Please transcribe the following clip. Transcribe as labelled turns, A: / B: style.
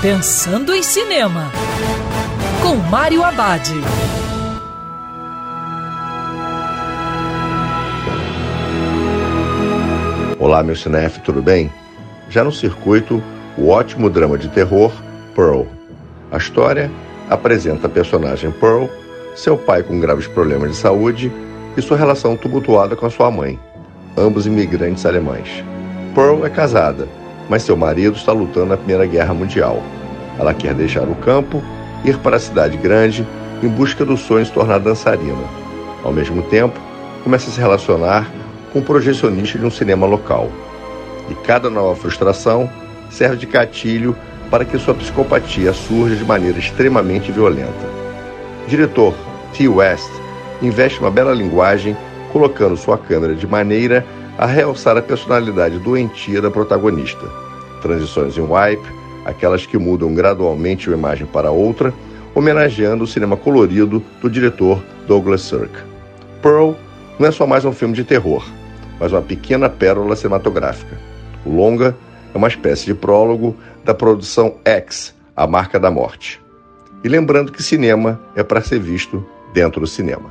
A: Pensando em Cinema, com Mário Abad.
B: Olá, meu cinef, tudo bem? Já no circuito, o ótimo drama de terror Pearl. A história apresenta a personagem Pearl, seu pai com graves problemas de saúde e sua relação tumultuada com a sua mãe, ambos imigrantes alemães. Pearl é casada mas seu marido está lutando na Primeira Guerra Mundial. Ela quer deixar o campo, ir para a cidade grande em busca do sonho de se tornar dançarina. Ao mesmo tempo, começa a se relacionar com um projecionista de um cinema local. E cada nova frustração serve de gatilho para que sua psicopatia surja de maneira extremamente violenta. O diretor T. West investe uma bela linguagem colocando sua câmera de maneira a realçar a personalidade doentia da protagonista. Transições em wipe, aquelas que mudam gradualmente uma imagem para outra, homenageando o cinema colorido do diretor Douglas Sirk. Pearl não é só mais um filme de terror, mas uma pequena pérola cinematográfica. O longa é uma espécie de prólogo da produção X, A Marca da Morte. E lembrando que cinema é para ser visto dentro do cinema.